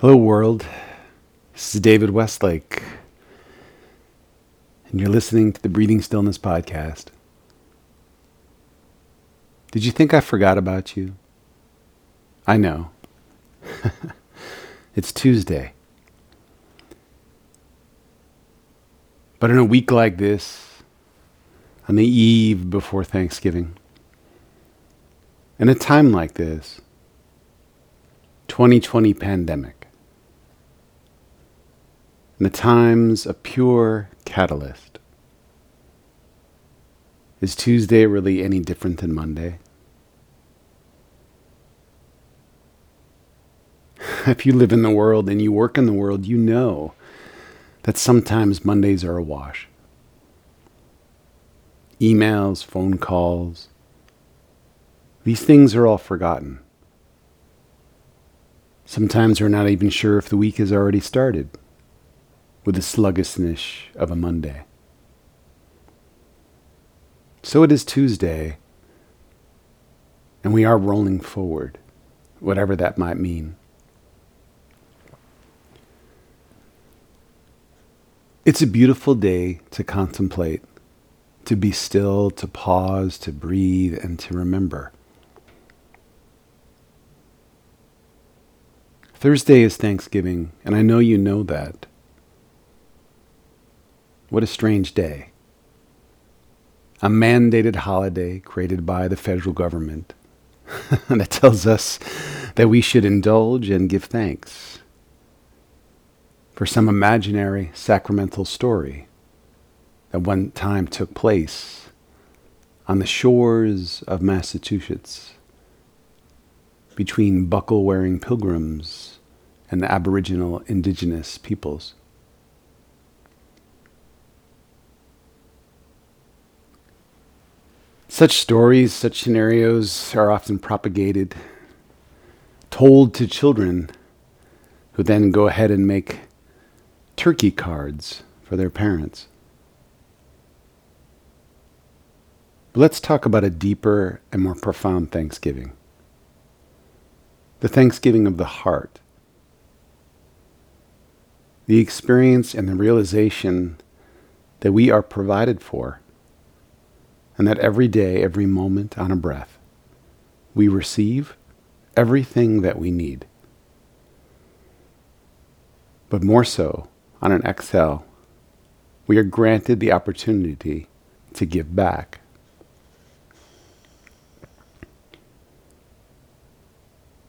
Hello, world. This is David Westlake, and you're listening to the Breathing Stillness Podcast. Did you think I forgot about you? I know. it's Tuesday. But in a week like this, on the eve before Thanksgiving, in a time like this, 2020 pandemic, in the times a pure catalyst, is Tuesday really any different than Monday? if you live in the world and you work in the world, you know that sometimes Mondays are a wash. Emails, phone calls, these things are all forgotten. Sometimes we're not even sure if the week has already started with the sluggishness of a Monday. So it is Tuesday, and we are rolling forward, whatever that might mean. It's a beautiful day to contemplate, to be still, to pause, to breathe, and to remember. Thursday is Thanksgiving, and I know you know that. What a strange day. A mandated holiday created by the federal government that tells us that we should indulge and give thanks for some imaginary sacramental story that one time took place on the shores of Massachusetts between buckle wearing pilgrims and the Aboriginal indigenous peoples. Such stories, such scenarios are often propagated, told to children who then go ahead and make turkey cards for their parents. But let's talk about a deeper and more profound Thanksgiving the Thanksgiving of the heart. The experience and the realization that we are provided for, and that every day, every moment on a breath, we receive everything that we need. But more so, on an exhale, we are granted the opportunity to give back.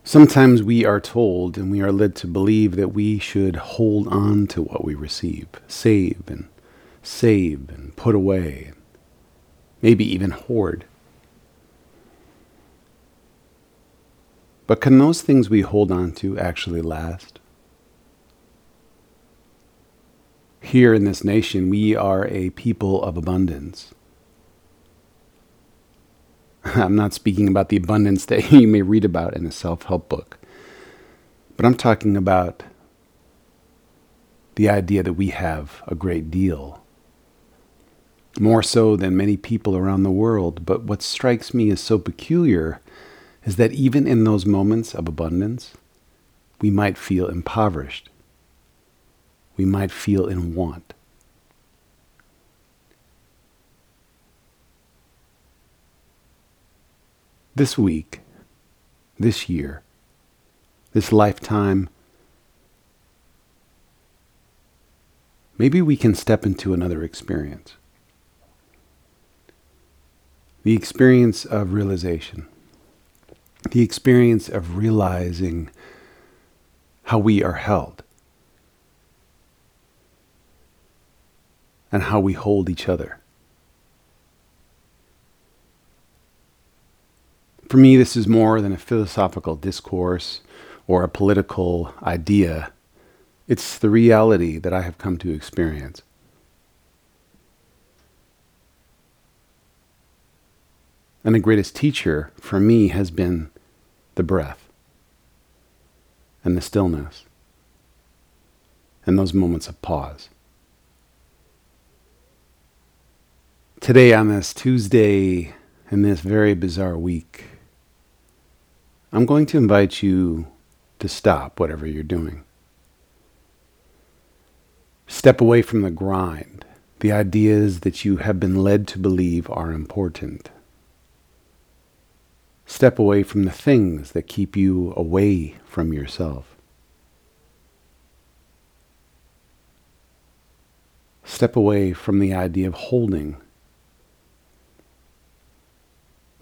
Sometimes we are told and we are led to believe that we should hold on to what we receive, save and save and put away, maybe even hoard. But can those things we hold on to actually last? here in this nation, we are a people of abundance. I'm not speaking about the abundance that you may read about in a self help book, but I'm talking about the idea that we have a great deal. More so than many people around the world. But what strikes me as so peculiar is that even in those moments of abundance, we might feel impoverished we might feel in want. This week, this year, this lifetime, maybe we can step into another experience. The experience of realization, the experience of realizing how we are held. and how we hold each other. For me, this is more than a philosophical discourse or a political idea. It's the reality that I have come to experience. And the greatest teacher for me has been the breath and the stillness and those moments of pause. Today, on this Tuesday, in this very bizarre week, I'm going to invite you to stop whatever you're doing. Step away from the grind, the ideas that you have been led to believe are important. Step away from the things that keep you away from yourself. Step away from the idea of holding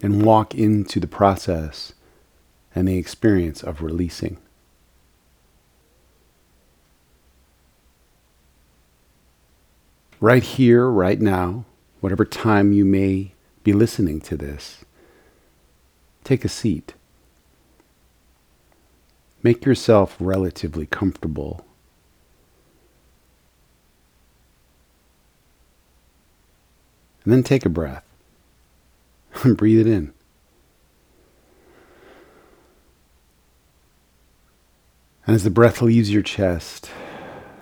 and walk into the process and the experience of releasing. Right here, right now, whatever time you may be listening to this, take a seat. Make yourself relatively comfortable. And then take a breath and breathe it in. And as the breath leaves your chest,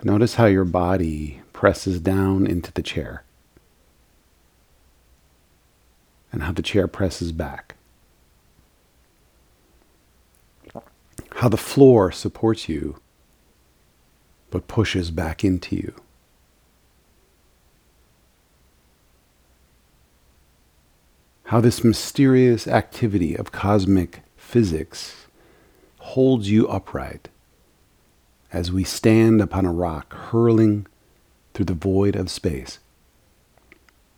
notice how your body presses down into the chair and how the chair presses back. How the floor supports you but pushes back into you. How this mysterious activity of cosmic physics holds you upright as we stand upon a rock hurling through the void of space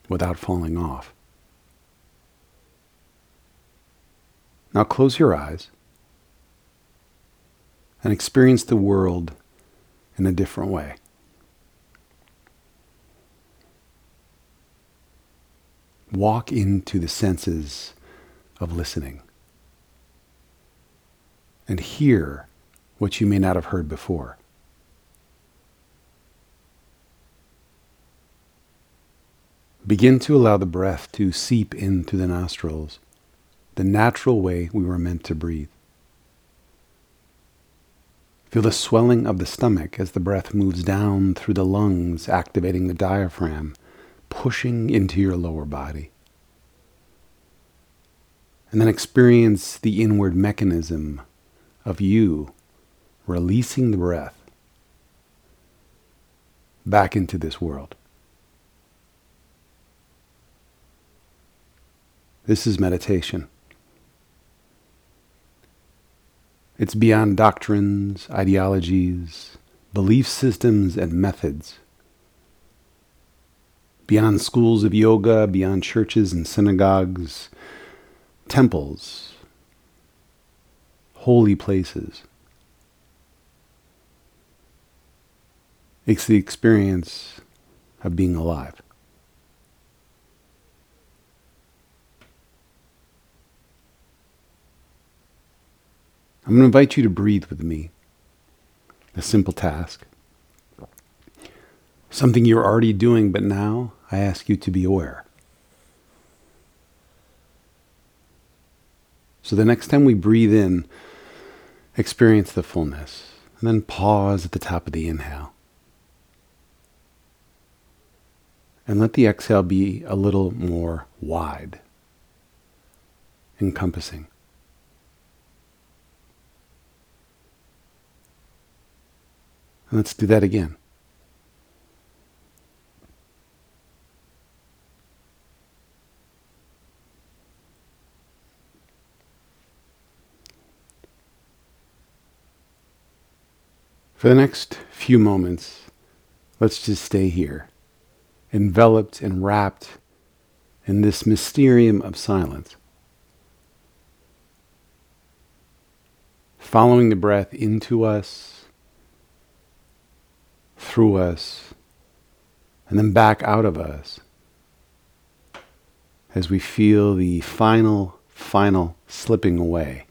without falling off. Now close your eyes and experience the world in a different way. Walk into the senses of listening and hear what you may not have heard before. Begin to allow the breath to seep into the nostrils, the natural way we were meant to breathe. Feel the swelling of the stomach as the breath moves down through the lungs, activating the diaphragm, pushing into your lower body. And then experience the inward mechanism of you releasing the breath back into this world. This is meditation. It's beyond doctrines, ideologies, belief systems, and methods. Beyond schools of yoga, beyond churches and synagogues, temples, holy places. It's the experience of being alive. I'm going to invite you to breathe with me. A simple task. Something you're already doing, but now I ask you to be aware. So the next time we breathe in, experience the fullness, and then pause at the top of the inhale. And let the exhale be a little more wide, encompassing. Let's do that again. For the next few moments, let's just stay here, enveloped and wrapped in this mysterium of silence. Following the breath into us through us, and then back out of us as we feel the final, final slipping away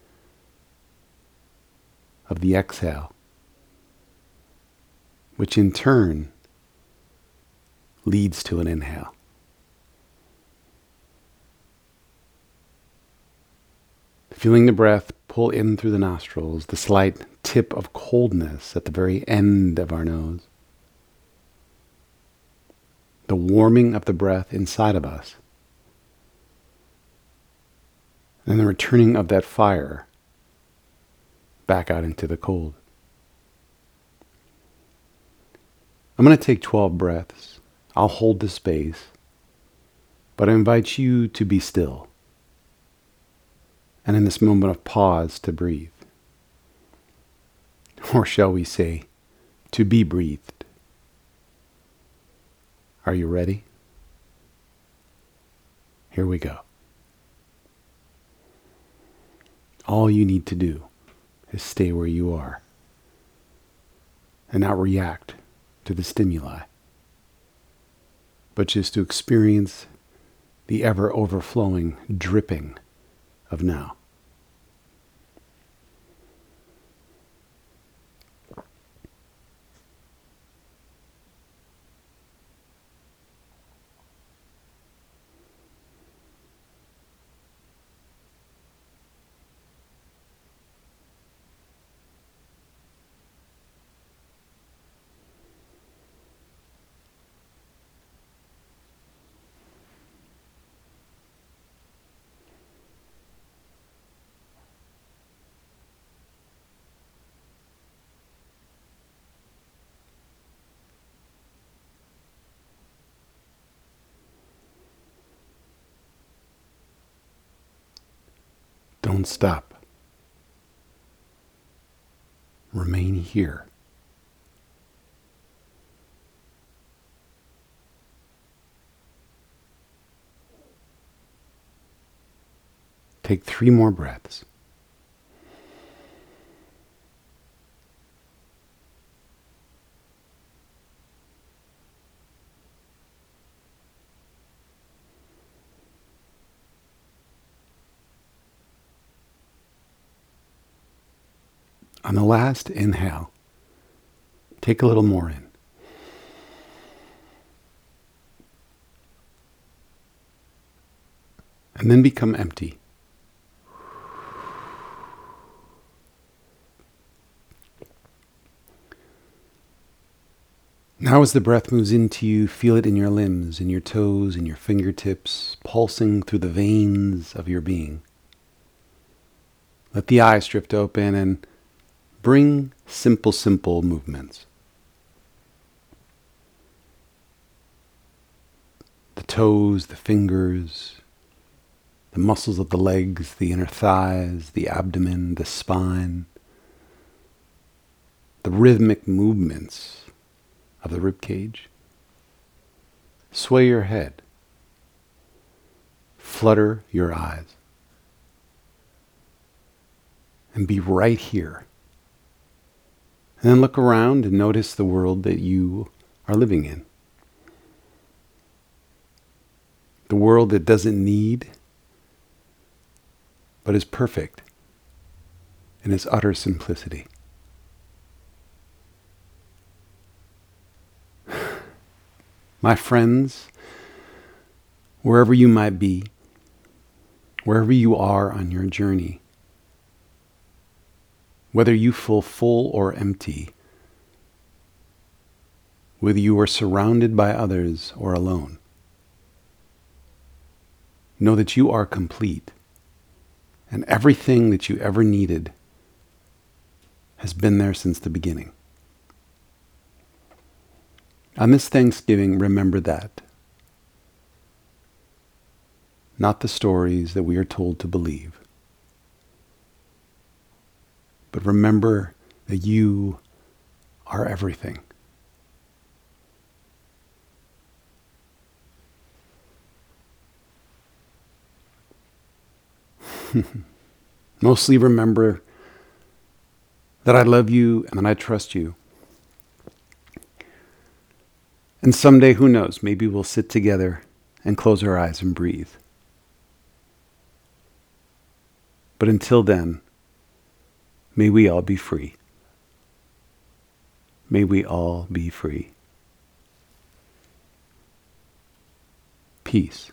of the exhale, which in turn leads to an inhale. Feeling the breath pull in through the nostrils, the slight tip of coldness at the very end of our nose the warming of the breath inside of us, and the returning of that fire back out into the cold. I'm going to take 12 breaths. I'll hold the space, but I invite you to be still. And in this moment of pause, to breathe. Or shall we say, to be breathed. Are you ready? Here we go. All you need to do is stay where you are and not react to the stimuli, but just to experience the ever overflowing dripping of now. Don't stop. Remain here. Take three more breaths. On the last inhale, take a little more in. And then become empty. Now, as the breath moves into you, feel it in your limbs, in your toes, in your fingertips, pulsing through the veins of your being. Let the eyes drift open and bring simple, simple movements. The toes, the fingers, the muscles of the legs, the inner thighs, the abdomen, the spine, the rhythmic movements of the rib cage. Sway your head. Flutter your eyes. And be right here. And then look around and notice the world that you are living in. The world that doesn't need, but is perfect in its utter simplicity. My friends, wherever you might be, wherever you are on your journey, whether you feel full or empty, whether you are surrounded by others or alone, know that you are complete and everything that you ever needed has been there since the beginning. On this Thanksgiving, remember that. Not the stories that we are told to believe, but remember that you are everything. Mostly remember that I love you and that I trust you. And someday, who knows, maybe we'll sit together and close our eyes and breathe. But until then, may we all be free. May we all be free. Peace.